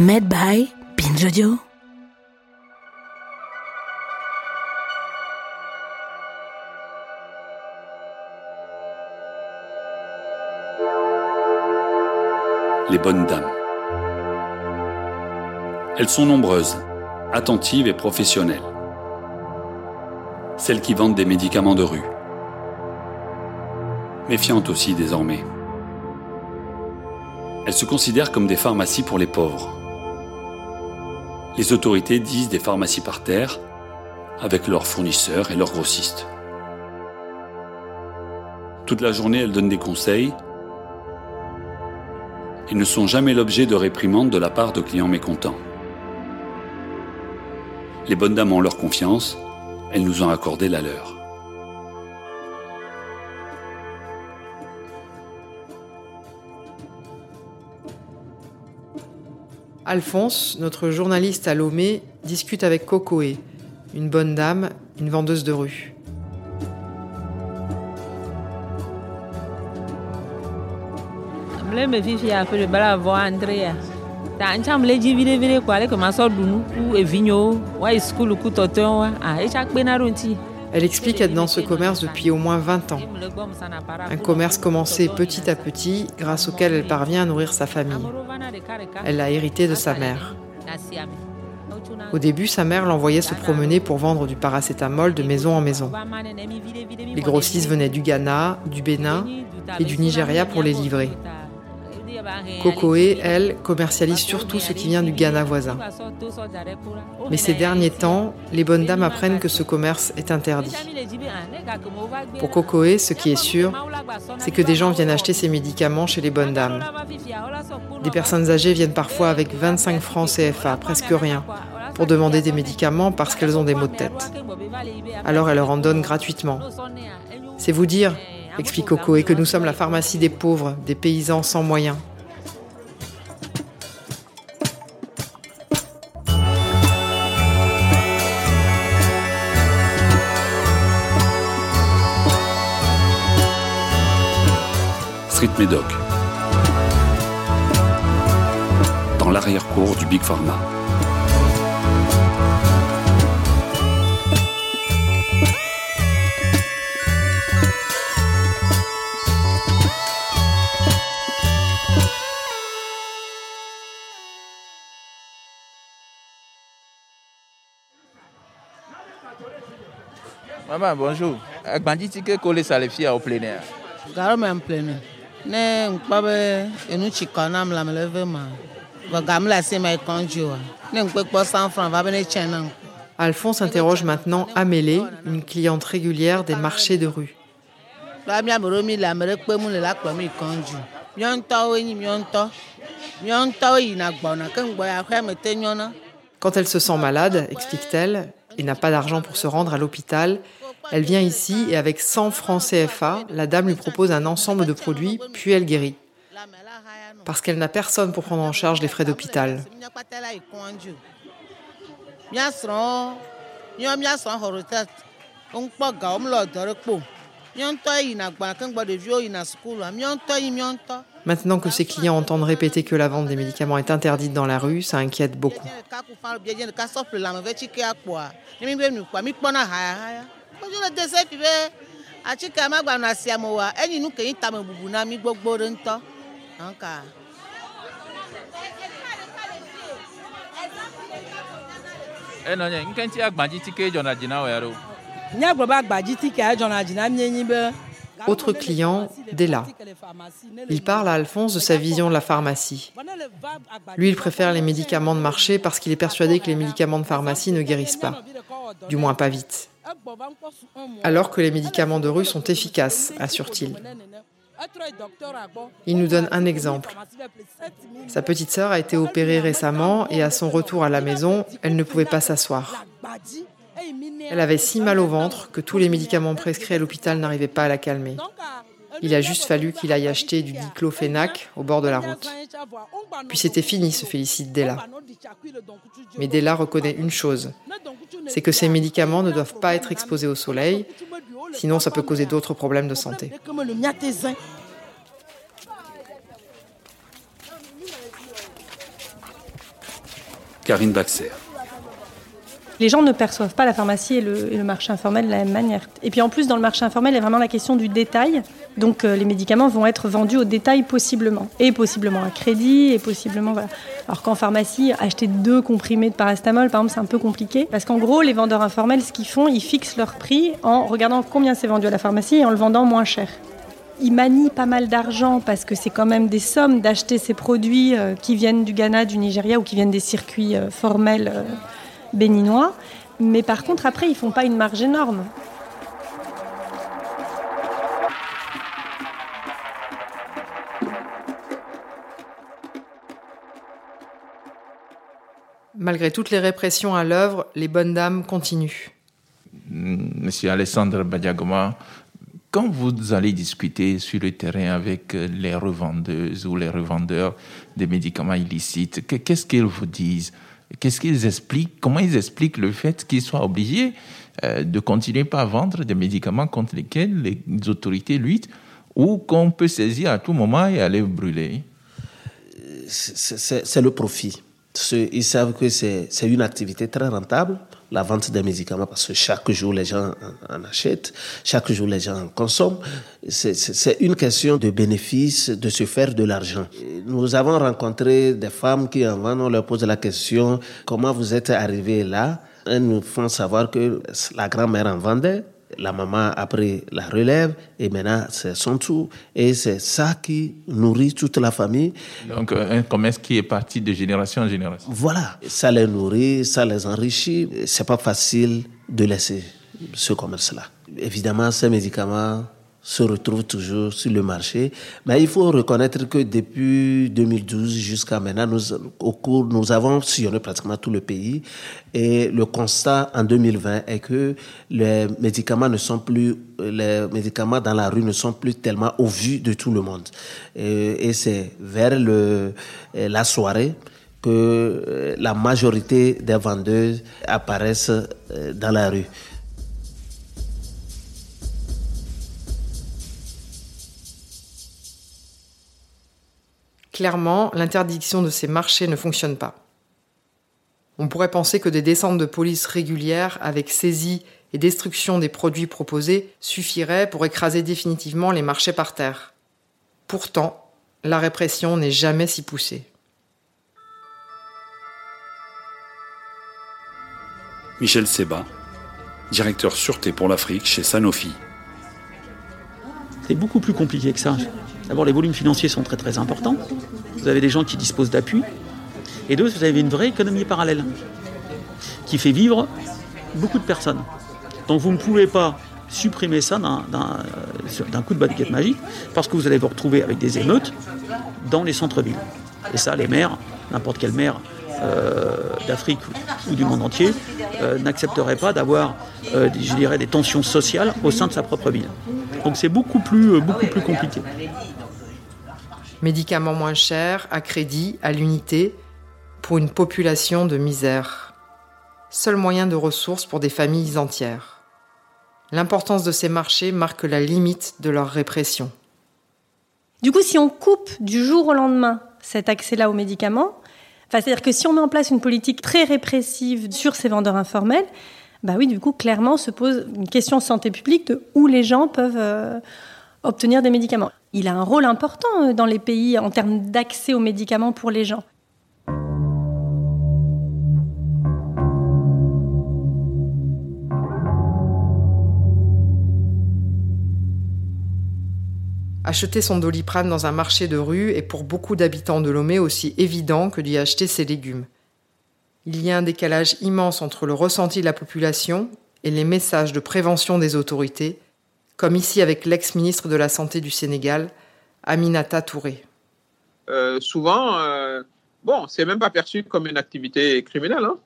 Made by Binge les bonnes dames. Elles sont nombreuses, attentives et professionnelles. Celles qui vendent des médicaments de rue. Méfiantes aussi désormais. Elles se considèrent comme des pharmacies pour les pauvres. Les autorités disent des pharmacies par terre, avec leurs fournisseurs et leurs grossistes. Toute la journée, elles donnent des conseils, et ne sont jamais l'objet de réprimandes de la part de clients mécontents. Les bonnes dames ont leur confiance, elles nous ont accordé la leur. Alphonse, notre journaliste à Lomé, discute avec Cocoé, une bonne dame, une vendeuse de rue. Elle explique être dans ce commerce depuis au moins 20 ans. Un commerce commencé petit à petit grâce auquel elle parvient à nourrir sa famille. Elle l'a hérité de sa mère. Au début, sa mère l'envoyait se promener pour vendre du paracétamol de maison en maison. Les grossistes venaient du Ghana, du Bénin et du Nigeria pour les livrer. Cocoé, elle, commercialise surtout ce qui vient du Ghana voisin. Mais ces derniers temps, les bonnes dames apprennent que ce commerce est interdit. Pour Cocoé, ce qui est sûr, c'est que des gens viennent acheter ces médicaments chez les bonnes dames. Des personnes âgées viennent parfois avec 25 francs CFA, presque rien, pour demander des médicaments parce qu'elles ont des maux de tête. Alors elle leur en donne gratuitement. C'est vous dire, explique Cocoé, que nous sommes la pharmacie des pauvres, des paysans sans moyens. Street Medoc. Dans l'arrière-cour du Big Pharma. Maman, bonjour. Agbanditi ke kole ça les filles au plein air? garo me n plene ne nkpɔ be enu tsi kɔ nam le ame le ve ma. Gbɔgam le asi me kɔndzo wa ne nkpe kpɔ cent franc va be ne tsɛ na Alphonse interroge maintenant Amélie, une cliente régulière des marchés de rue. la mia me ɖo mi le ame ɖe kpe mu le la kplɔ mi kɔndzo miɔ ŋutɔwoe nyi miɔ ŋutɔ. Miɔ ŋutɔwo yina gbɔna ke ŋgbɔ ya ƒea me te nyɔna. Quand elle se sent malade, explique-t-elle, et n'a pas d'argent pour se rendre à l'hôpital, elle vient ici et avec 100 francs CFA, la dame lui propose un ensemble de produits, puis elle guérit. Parce qu'elle n'a personne pour prendre en charge les frais d'hôpital. Maintenant que ses clients entendent répéter que la vente des médicaments est interdite dans la rue, ça inquiète beaucoup. Ɖeka ku fa biedze ɖeka sɔƒle lãme ve tsikea kpɔa ne mi be nu kpɔa mi kpɔna hayahaya kɔdzo le dese fi be atike ma gba nɔ asia me oa enyi nu ke yi tame bubu na mi gbogbo ɖe ŋutɔ anka enɔ nye ŋkɛntsi agbanditi ke dzɔna dzi na wo ya ɖo. míagblɔ be agbadzi ke adzɔna dzi na mienyi be Autre client, Della. Il parle à Alphonse de sa vision de la pharmacie. Lui, il préfère les médicaments de marché parce qu'il est persuadé que les médicaments de pharmacie ne guérissent pas. Du moins pas vite. Alors que les médicaments de rue sont efficaces, assure-t-il. Il nous donne un exemple. Sa petite sœur a été opérée récemment et à son retour à la maison, elle ne pouvait pas s'asseoir. Elle avait si mal au ventre que tous les médicaments prescrits à l'hôpital n'arrivaient pas à la calmer. Il a juste fallu qu'il aille acheter du diclofénac au bord de la route. Puis c'était fini, se félicite Della. Mais Della reconnaît une chose, c'est que ces médicaments ne doivent pas être exposés au soleil, sinon ça peut causer d'autres problèmes de santé. Karine Baxer les gens ne perçoivent pas la pharmacie et le, marché informel de la même manière. Et puis en plus, dans le marché informel, il y a vraiment la question du détail. Donc euh, les médicaments vont être vendus au détail possiblement. Et possiblement à crédit, et possiblement... Alors qu'en pharmacie, acheter deux comprimés de parastamol, par exemple, c'est un peu compliqué. Parce qu'en gros, les vendeurs informels, ce qu'ils font, ils fixent leur prix en regardant combien c'est vendu à la pharmacie et en le vendant moins cher ils manient pas mal d'argent parce que c'est quand même des sommes d'acheter ces produits euh, qui viennent du Ghana, du Nigeria ou qui viennent des circuits euh, formels béninois. Mais par contre, après, ils font pas une marge énorme. Malgré toutes les répressions à l'œuvre, les bonnes dames continuent. Monsieur Alessandre Badiagoma, quand vous allez discuter sur le terrain avec les revendeuses ou les revendeurs des médicaments illicites, qu'est-ce qu'ils vous disent? Qu'est-ce qu'ils expliquent? Comment ils expliquent le fait qu'ils soient obligés euh, de continuer à vendre des médicaments contre lesquels les autorités luttent ou qu'on peut saisir à tout moment et aller brûler? C'est le profit. Ils savent que c'est une activité très rentable la vente des médicaments parce que chaque jour les gens en, achètent, chaque jour les gens en consomment. C'est une question de bénéfice, de se faire de l'argent. Nous avons rencontré des femmes qui en vendent, on leur pose la question comment vous êtes arrivé là? Elles nous font savoir que la grand-mère en vendait, la maman a pris la relève et maintenant c'est son tour. Et c'est ça qui nourrit toute la famille. Donc un commerce qui est parti de génération en génération. Voilà, ça les nourrit, ça les enrichit. C'est pas facile de laisser ce commerce-là. Évidemment, ces médicaments se retrouvent toujours sur le marché. Mais il faut reconnaître que depuis 2012 jusqu'à maintenant, nous, au cours, nous avons sillonné pratiquement tout le pays. Et le constat en 2020 est que les médicaments ne sont plus, les médicaments dans la rue ne sont plus tellement au vu de tout le monde. Et, c'est vers le, la soirée que la majorité des vendeuses apparaissent euh, dans la rue. Clairement, l'interdiction de ces marchés ne fonctionne pas. On pourrait penser que des descentes de police régulières avec saisie et destruction des produits proposés suffiraient pour écraser définitivement les marchés par terre. Pourtant, la répression n'est jamais si poussée. Michel Seba, directeur sûreté pour l'Afrique chez Sanofi. C'est beaucoup plus compliqué que ça. D'abord, les volumes financiers sont très très importants. Vous avez des gens qui disposent d'appui. Et deux, vous avez une vraie économie parallèle qui fait vivre beaucoup de personnes. Donc vous ne pouvez pas supprimer ça d'un coup de baguette magique parce que vous allez vous retrouver avec des émeutes dans les centres-villes. Et ça, les maires, n'importe quel maire euh, d'Afrique ou du monde entier, euh, n'accepterait pas d'avoir, euh, je dirais, des tensions sociales au sein de sa propre ville. Donc c'est beaucoup plus, beaucoup plus compliqué. Médicaments moins chers, à crédit, à l'unité, pour une population de misère. Seul moyen de ressources pour des familles entières. L'importance de ces marchés marque la limite de leur répression. Du coup, si on coupe du jour au lendemain cet accès-là aux médicaments, c'est-à-dire que si on met en place une politique très répressive sur ces vendeurs informels, bah oui, du coup, clairement se pose une question de santé publique de où les gens peuvent euh, obtenir des médicaments. Il a un rôle important euh, dans les pays en termes d'accès aux médicaments pour les gens. Acheter son doliprane dans un marché de rue est pour beaucoup d'habitants de Lomé aussi évident que d'y acheter ses légumes. Il y a un décalage immense entre le ressenti de la population et les messages de prévention des autorités, comme ici avec l'ex-ministre de la Santé du Sénégal, Aminata Touré. Euh, souvent, euh, bon, c'est même pas perçu comme une activité criminelle. Hein.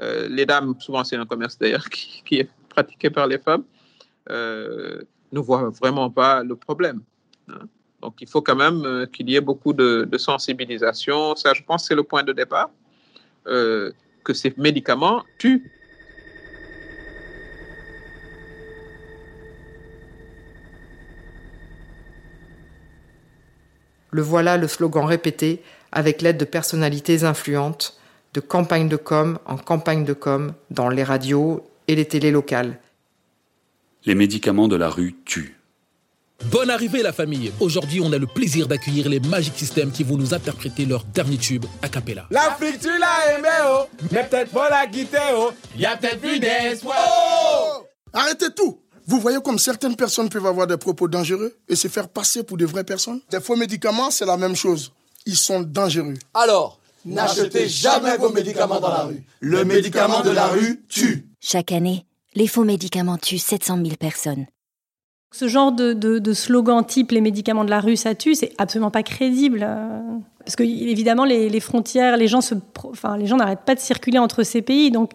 Euh, les dames, souvent c'est un commerce d'ailleurs qui, est pratiqué par les femmes, ne voient vraiment pas le problème. Hein. Donc il faut quand même qu'il y ait beaucoup de, de, sensibilisation. Ça, je pense, c'est le point de départ, que ces médicaments tuent Le voilà le slogan répété avec l'aide de personnalités influentes, de campagne de com en campagne de com, dans les radios et les télés locales. Les médicaments de la rue tuent. Bonne arrivée la famille Aujourd'hui on a le plaisir d'accueillir les Magic Systems qui vont nous interpréter leur dernier tube a cappella. L'Afrique tu l'as aimé oh Mais peut-être pas la quitter oh Y a peut-être plus d'espoir oh Arrêtez tout vous voyez comme certaines personnes peuvent avoir des propos dangereux et se faire passer pour de vraies personnes Des faux médicaments, c'est la même chose. Ils sont dangereux. Alors, n'achetez jamais vos médicaments dans la rue. Le médicament de la rue tue. Chaque année, les faux médicaments tuent 700 000 personnes. Ce genre de, slogan type les médicaments de la rue, ça tue, c'est absolument pas crédible. Euh, parce que, évidemment, les, frontières, les gens, se, enfin, les gens n'arrêtent pas de circuler entre ces pays. Donc,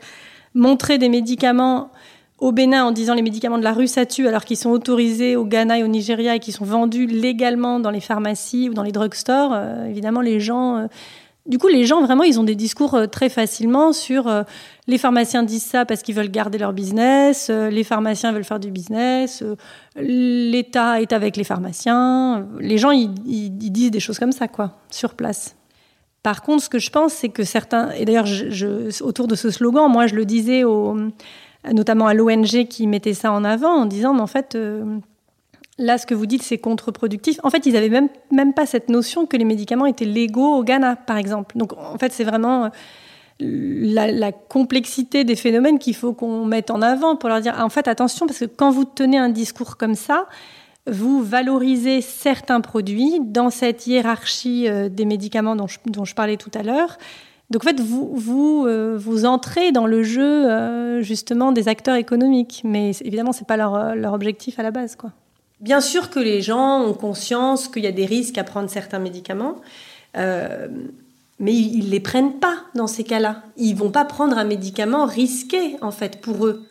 montrer des médicaments au Bénin en disant les médicaments de la rue ça tue alors qu'ils sont autorisés au Ghana et au Nigeria et qui sont vendus légalement dans les pharmacies ou dans les drugstores, euh, évidemment les gens... Euh, du coup, les gens, vraiment, ils ont des discours euh, très facilement sur les pharmaciens disent ça parce qu'ils veulent garder leur business, les pharmaciens veulent faire du business, l'État est avec les pharmaciens. Les gens, ils, disent des choses comme ça, quoi, sur place. Par contre, ce que je pense, c'est que certains, et d'ailleurs, autour de ce slogan, moi, je le disais aux notamment à l'ONG qui mettait ça en avant en disant, mais en fait, euh, là, ce que vous dites, c'est contre-productif. En fait, ils n'avaient même, même pas cette notion que les médicaments étaient légaux au Ghana, par exemple. Donc, en fait, c'est vraiment euh, la, complexité des phénomènes qu'il faut qu'on mette en avant pour leur dire, en fait, attention, parce que quand vous tenez un discours comme ça, vous valorisez certains produits dans cette hiérarchie euh, des médicaments dont dont je parlais tout à l'heure. Donc en fait, vous, vous, euh, entrez dans le jeu euh, justement des acteurs économiques, mais évidemment, ce n'est pas leur, leur, objectif à la base. Quoi. Bien sûr que les gens ont conscience qu'il y a des risques à prendre certains médicaments, euh, mais ils ne les prennent pas dans ces cas-là. Ils vont pas prendre un médicament risqué, en fait, pour eux.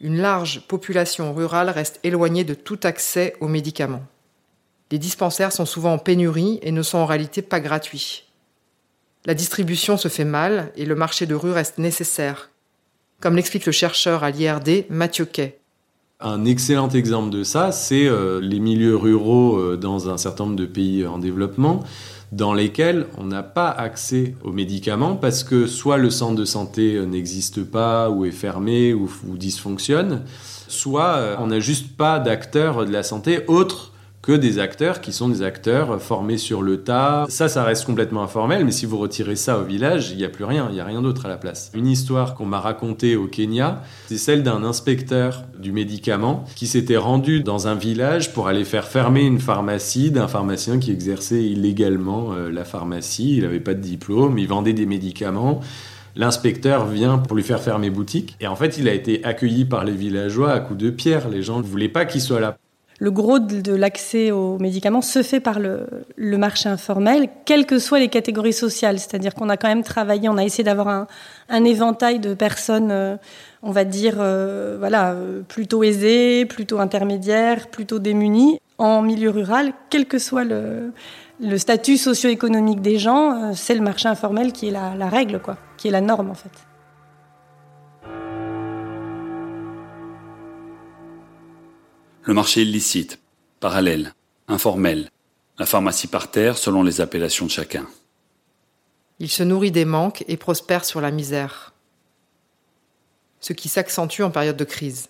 Une large population rurale reste éloignée de tout accès aux médicaments. Les dispensaires sont souvent en pénurie et ne sont en réalité pas gratuits. La distribution se fait mal et le marché de rue reste nécessaire, comme l'explique le chercheur à l'IRD Mathieu Quay. Un excellent exemple de ça, c'est euh, les milieux ruraux euh, dans un certain nombre de pays en développement dans lesquels on n'a pas accès aux médicaments parce que soit le centre de santé euh, n'existe pas ou est fermé ou, dysfonctionne, soit on n'a juste pas d'acteurs de la santé autres que des acteurs qui sont des acteurs formés sur le tas. Ça, ça reste complètement informel, mais si vous retirez ça au village, il n'y a plus rien, il n'y a rien d'autre à la place. Une histoire qu'on m'a racontée au Kenya, c'est celle d'un inspecteur du médicament qui s'était rendu dans un village pour aller faire fermer une pharmacie d'un pharmacien qui exerçait illégalement euh, la pharmacie. Il n'avait pas de diplôme, il vendait des médicaments. L'inspecteur vient pour lui faire fermer boutique. Et en fait, il a été accueilli par les villageois à coups de pierre. Les gens ne voulaient pas qu'il soit là le gros de, l'accès aux médicaments se fait par le, marché informel, quelles que soient les catégories sociales. C'est-à-dire qu'on a quand même travaillé, on a essayé d'avoir un, éventail de personnes, euh, on va dire, euh, voilà, plutôt aisées, plutôt intermédiaires, plutôt démunies, en milieu rural, quel que soit le, statut socio-économique des gens, euh, c'est le marché informel qui est la, la règle, quoi, qui est la norme en fait. Le marché illicite, parallèle, informel, la pharmacie par terre selon les appellations de chacun. Il se nourrit des manques et prospère sur la misère, ce qui s'accentue en période de crise.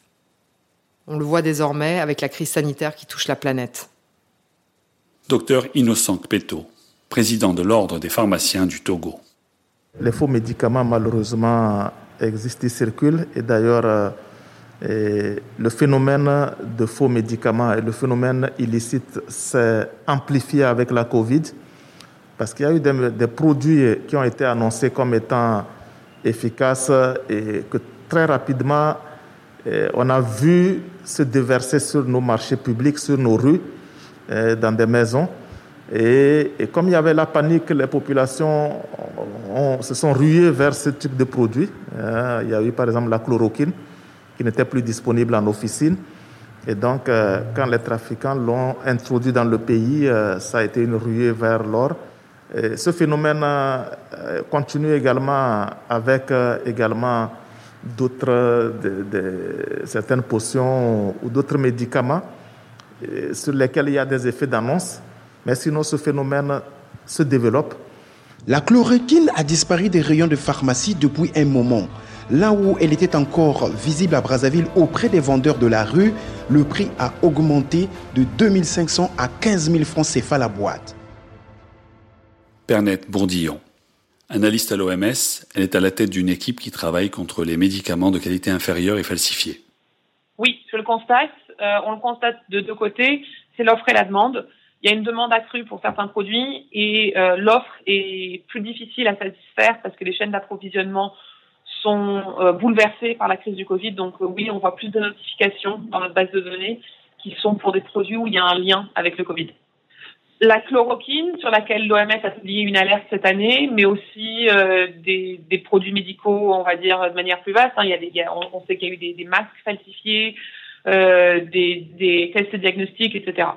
On le voit désormais avec la crise sanitaire qui touche la planète. Docteur Innocent Kpeto, président de l'Ordre des pharmaciens du Togo. Les faux médicaments, malheureusement, existent et circulent. Et d'ailleurs, euh, Le phénomène de faux médicaments et le phénomène illicite s'est amplifié avec la Covid parce qu'il y a eu des, produits qui ont été annoncés comme étant efficaces et que très rapidement eh, on a vu se déverser sur nos marchés publics, sur nos rues, eh, dans des maisons. Et, comme il y avait la panique, les populations se sont ruées vers ce type de produits. Eh, il y a eu par exemple la chloroquine qui n'était plus disponible en officine. Et donc, euh, quand les trafiquants l'ont introduit dans le pays, euh, ça a été une ruée vers l'or. ce phénomène euh, continue également avec également d'autres, certaines potions ou d'autres médicaments sur lesquels il y a des effets d'annonce. Mais sinon, ce phénomène se développe. La chloroquine a disparu des rayons de pharmacie depuis un moment. Là où elle était encore visible à Brazzaville auprès des vendeurs de la rue, le prix a augmenté de 2500 à 15 000 francs CFA la boîte. Pernette Bourdillon. Analyste à l'OMS, elle est à la tête d'une équipe qui travaille contre les médicaments de qualité inférieure et falsifiés. Oui, je le constate. Euh, on le constate de deux côtés. C'est l'offre et la demande. Il y a une demande accrue pour certains produits et euh, l'offre est plus difficile à satisfaire parce que les chaînes d'approvisionnement sont euh, bouleversés par la crise du Covid. Donc euh, oui, on voit plus de notifications dans notre base de données qui sont pour des produits où il y a un lien avec le Covid. La chloroquine, sur laquelle l'OMS a publié une alerte cette année, mais aussi euh, des, des, produits médicaux, on va dire de manière plus vaste. Hein. Il y a des, on, sait qu'il y a eu des, des masques falsifiés, euh, des, des tests diagnostiques, etc.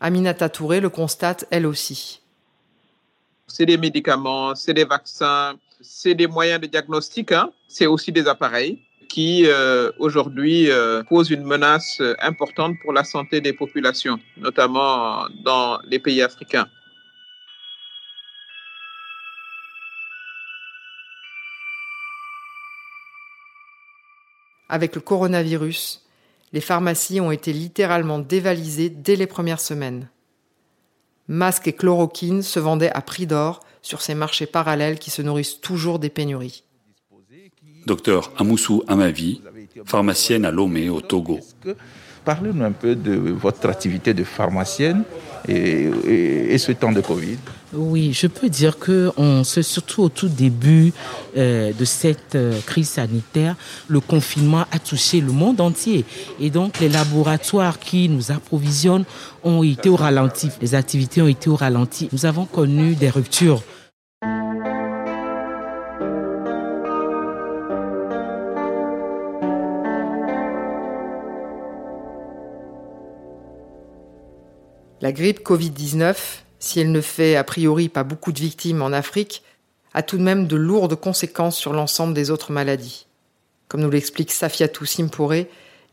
Aminata Touré le constate elle aussi. C'est des médicaments, c'est des vaccins, c'est des moyens de diagnostic, hein. c'est aussi des appareils qui euh, aujourd'hui euh, posent une menace importante pour la santé des populations, notamment dans les pays africains. Avec le coronavirus, les pharmacies ont été littéralement dévalisées dès les premières semaines. Masques et chloroquine se vendaient à prix d'or sur ces marchés parallèles qui se nourrissent toujours des pénuries. Docteur Amoussou Amavi, pharmacienne à Lomé au Togo. Parlez-nous un peu de votre activité de pharmacienne et, ce temps de Covid? Oui, je peux dire que on, surtout au tout début euh, de cette euh, crise sanitaire, le confinement a touché le monde entier. Et donc, les laboratoires qui nous approvisionnent ont été au ralenti. Les activités ont été au ralenti. Nous avons connu des ruptures La grippe Covid-19, si elle ne fait a priori pas beaucoup de victimes en Afrique, a tout de même de lourdes conséquences sur l'ensemble des autres maladies. Comme nous l'explique Safiatou Simpore,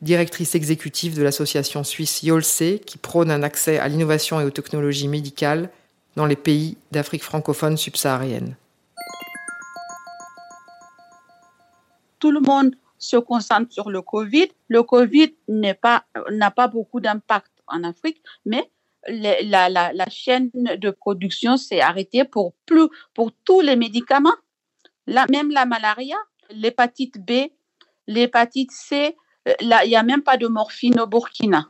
directrice exécutive de l'association suisse YOLSE, qui prône un accès à l'innovation et aux technologies médicales dans les pays d'Afrique francophone subsaharienne. Tout le monde se concentre sur le Covid. Le Covid n'a pas beaucoup d'impact en Afrique, mais la, chaîne de production s'est arrêtée pour plus pour tous les médicaments, même la malaria, l'hépatite B, l'hépatite C, euh, il n'y a même pas de morphine au Burkina.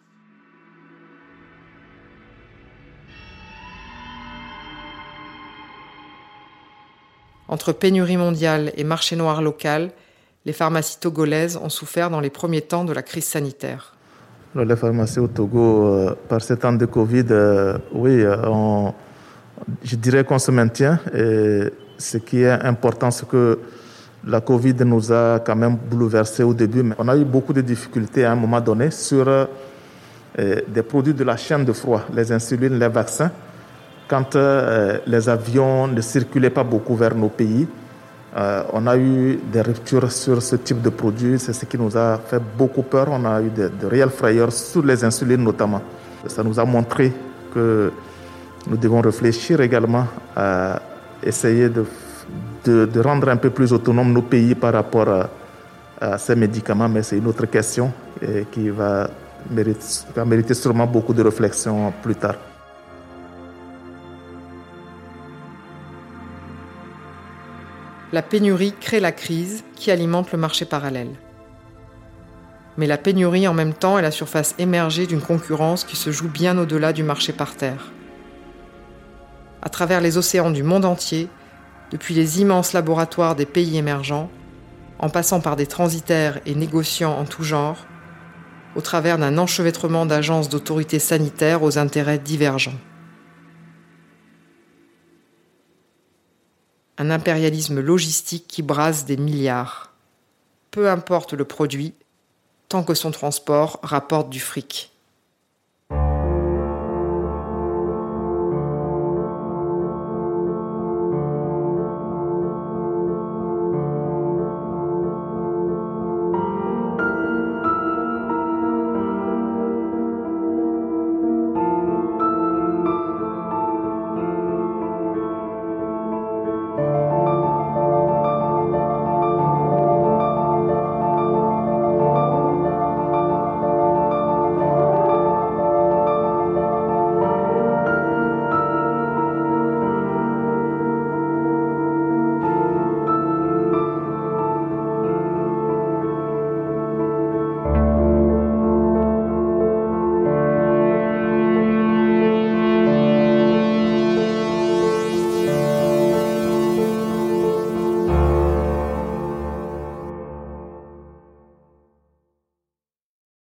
Entre pénurie mondiale et marché noir local, les pharmacies togolaises ont souffert dans les premiers temps de la crise sanitaire les pharmacies au Togo, euh, par ces temps de Covid, euh, oui, euh, je dirais qu'on se maintient. Ce qui est important, c'est que la Covid nous a quand même bouleversé au début, mais on a eu beaucoup de difficultés à un moment donné sur des produits de la chaîne de froid, les insulines, les vaccins. Quand les avions ne circulaient pas beaucoup vers nos pays, euh, on a eu des ruptures sur ce type de produit, c'est ce qui nous a fait beaucoup peur. On a eu de, réelles frayeurs sur les insulines notamment. Ça nous a montré que nous devons réfléchir également à essayer de, rendre un peu plus autonomes nos pays par rapport à, ces médicaments, mais c'est une autre question qui va mériter sûrement beaucoup de réflexion plus tard. La pénurie crée la crise qui alimente le marché parallèle. Mais la pénurie en même temps est la surface émergée d'une concurrence qui se joue bien au-delà du marché par terre. À travers les océans du monde entier, depuis les immenses laboratoires des pays émergents, en passant par des transitaires et négociants en tout genre, au travers d'un enchevêtrement d'agences d'autorités sanitaires aux intérêts divergents. Un impérialisme logistique qui brase des milliards. Peu importe le produit, tant que son transport rapporte du fric.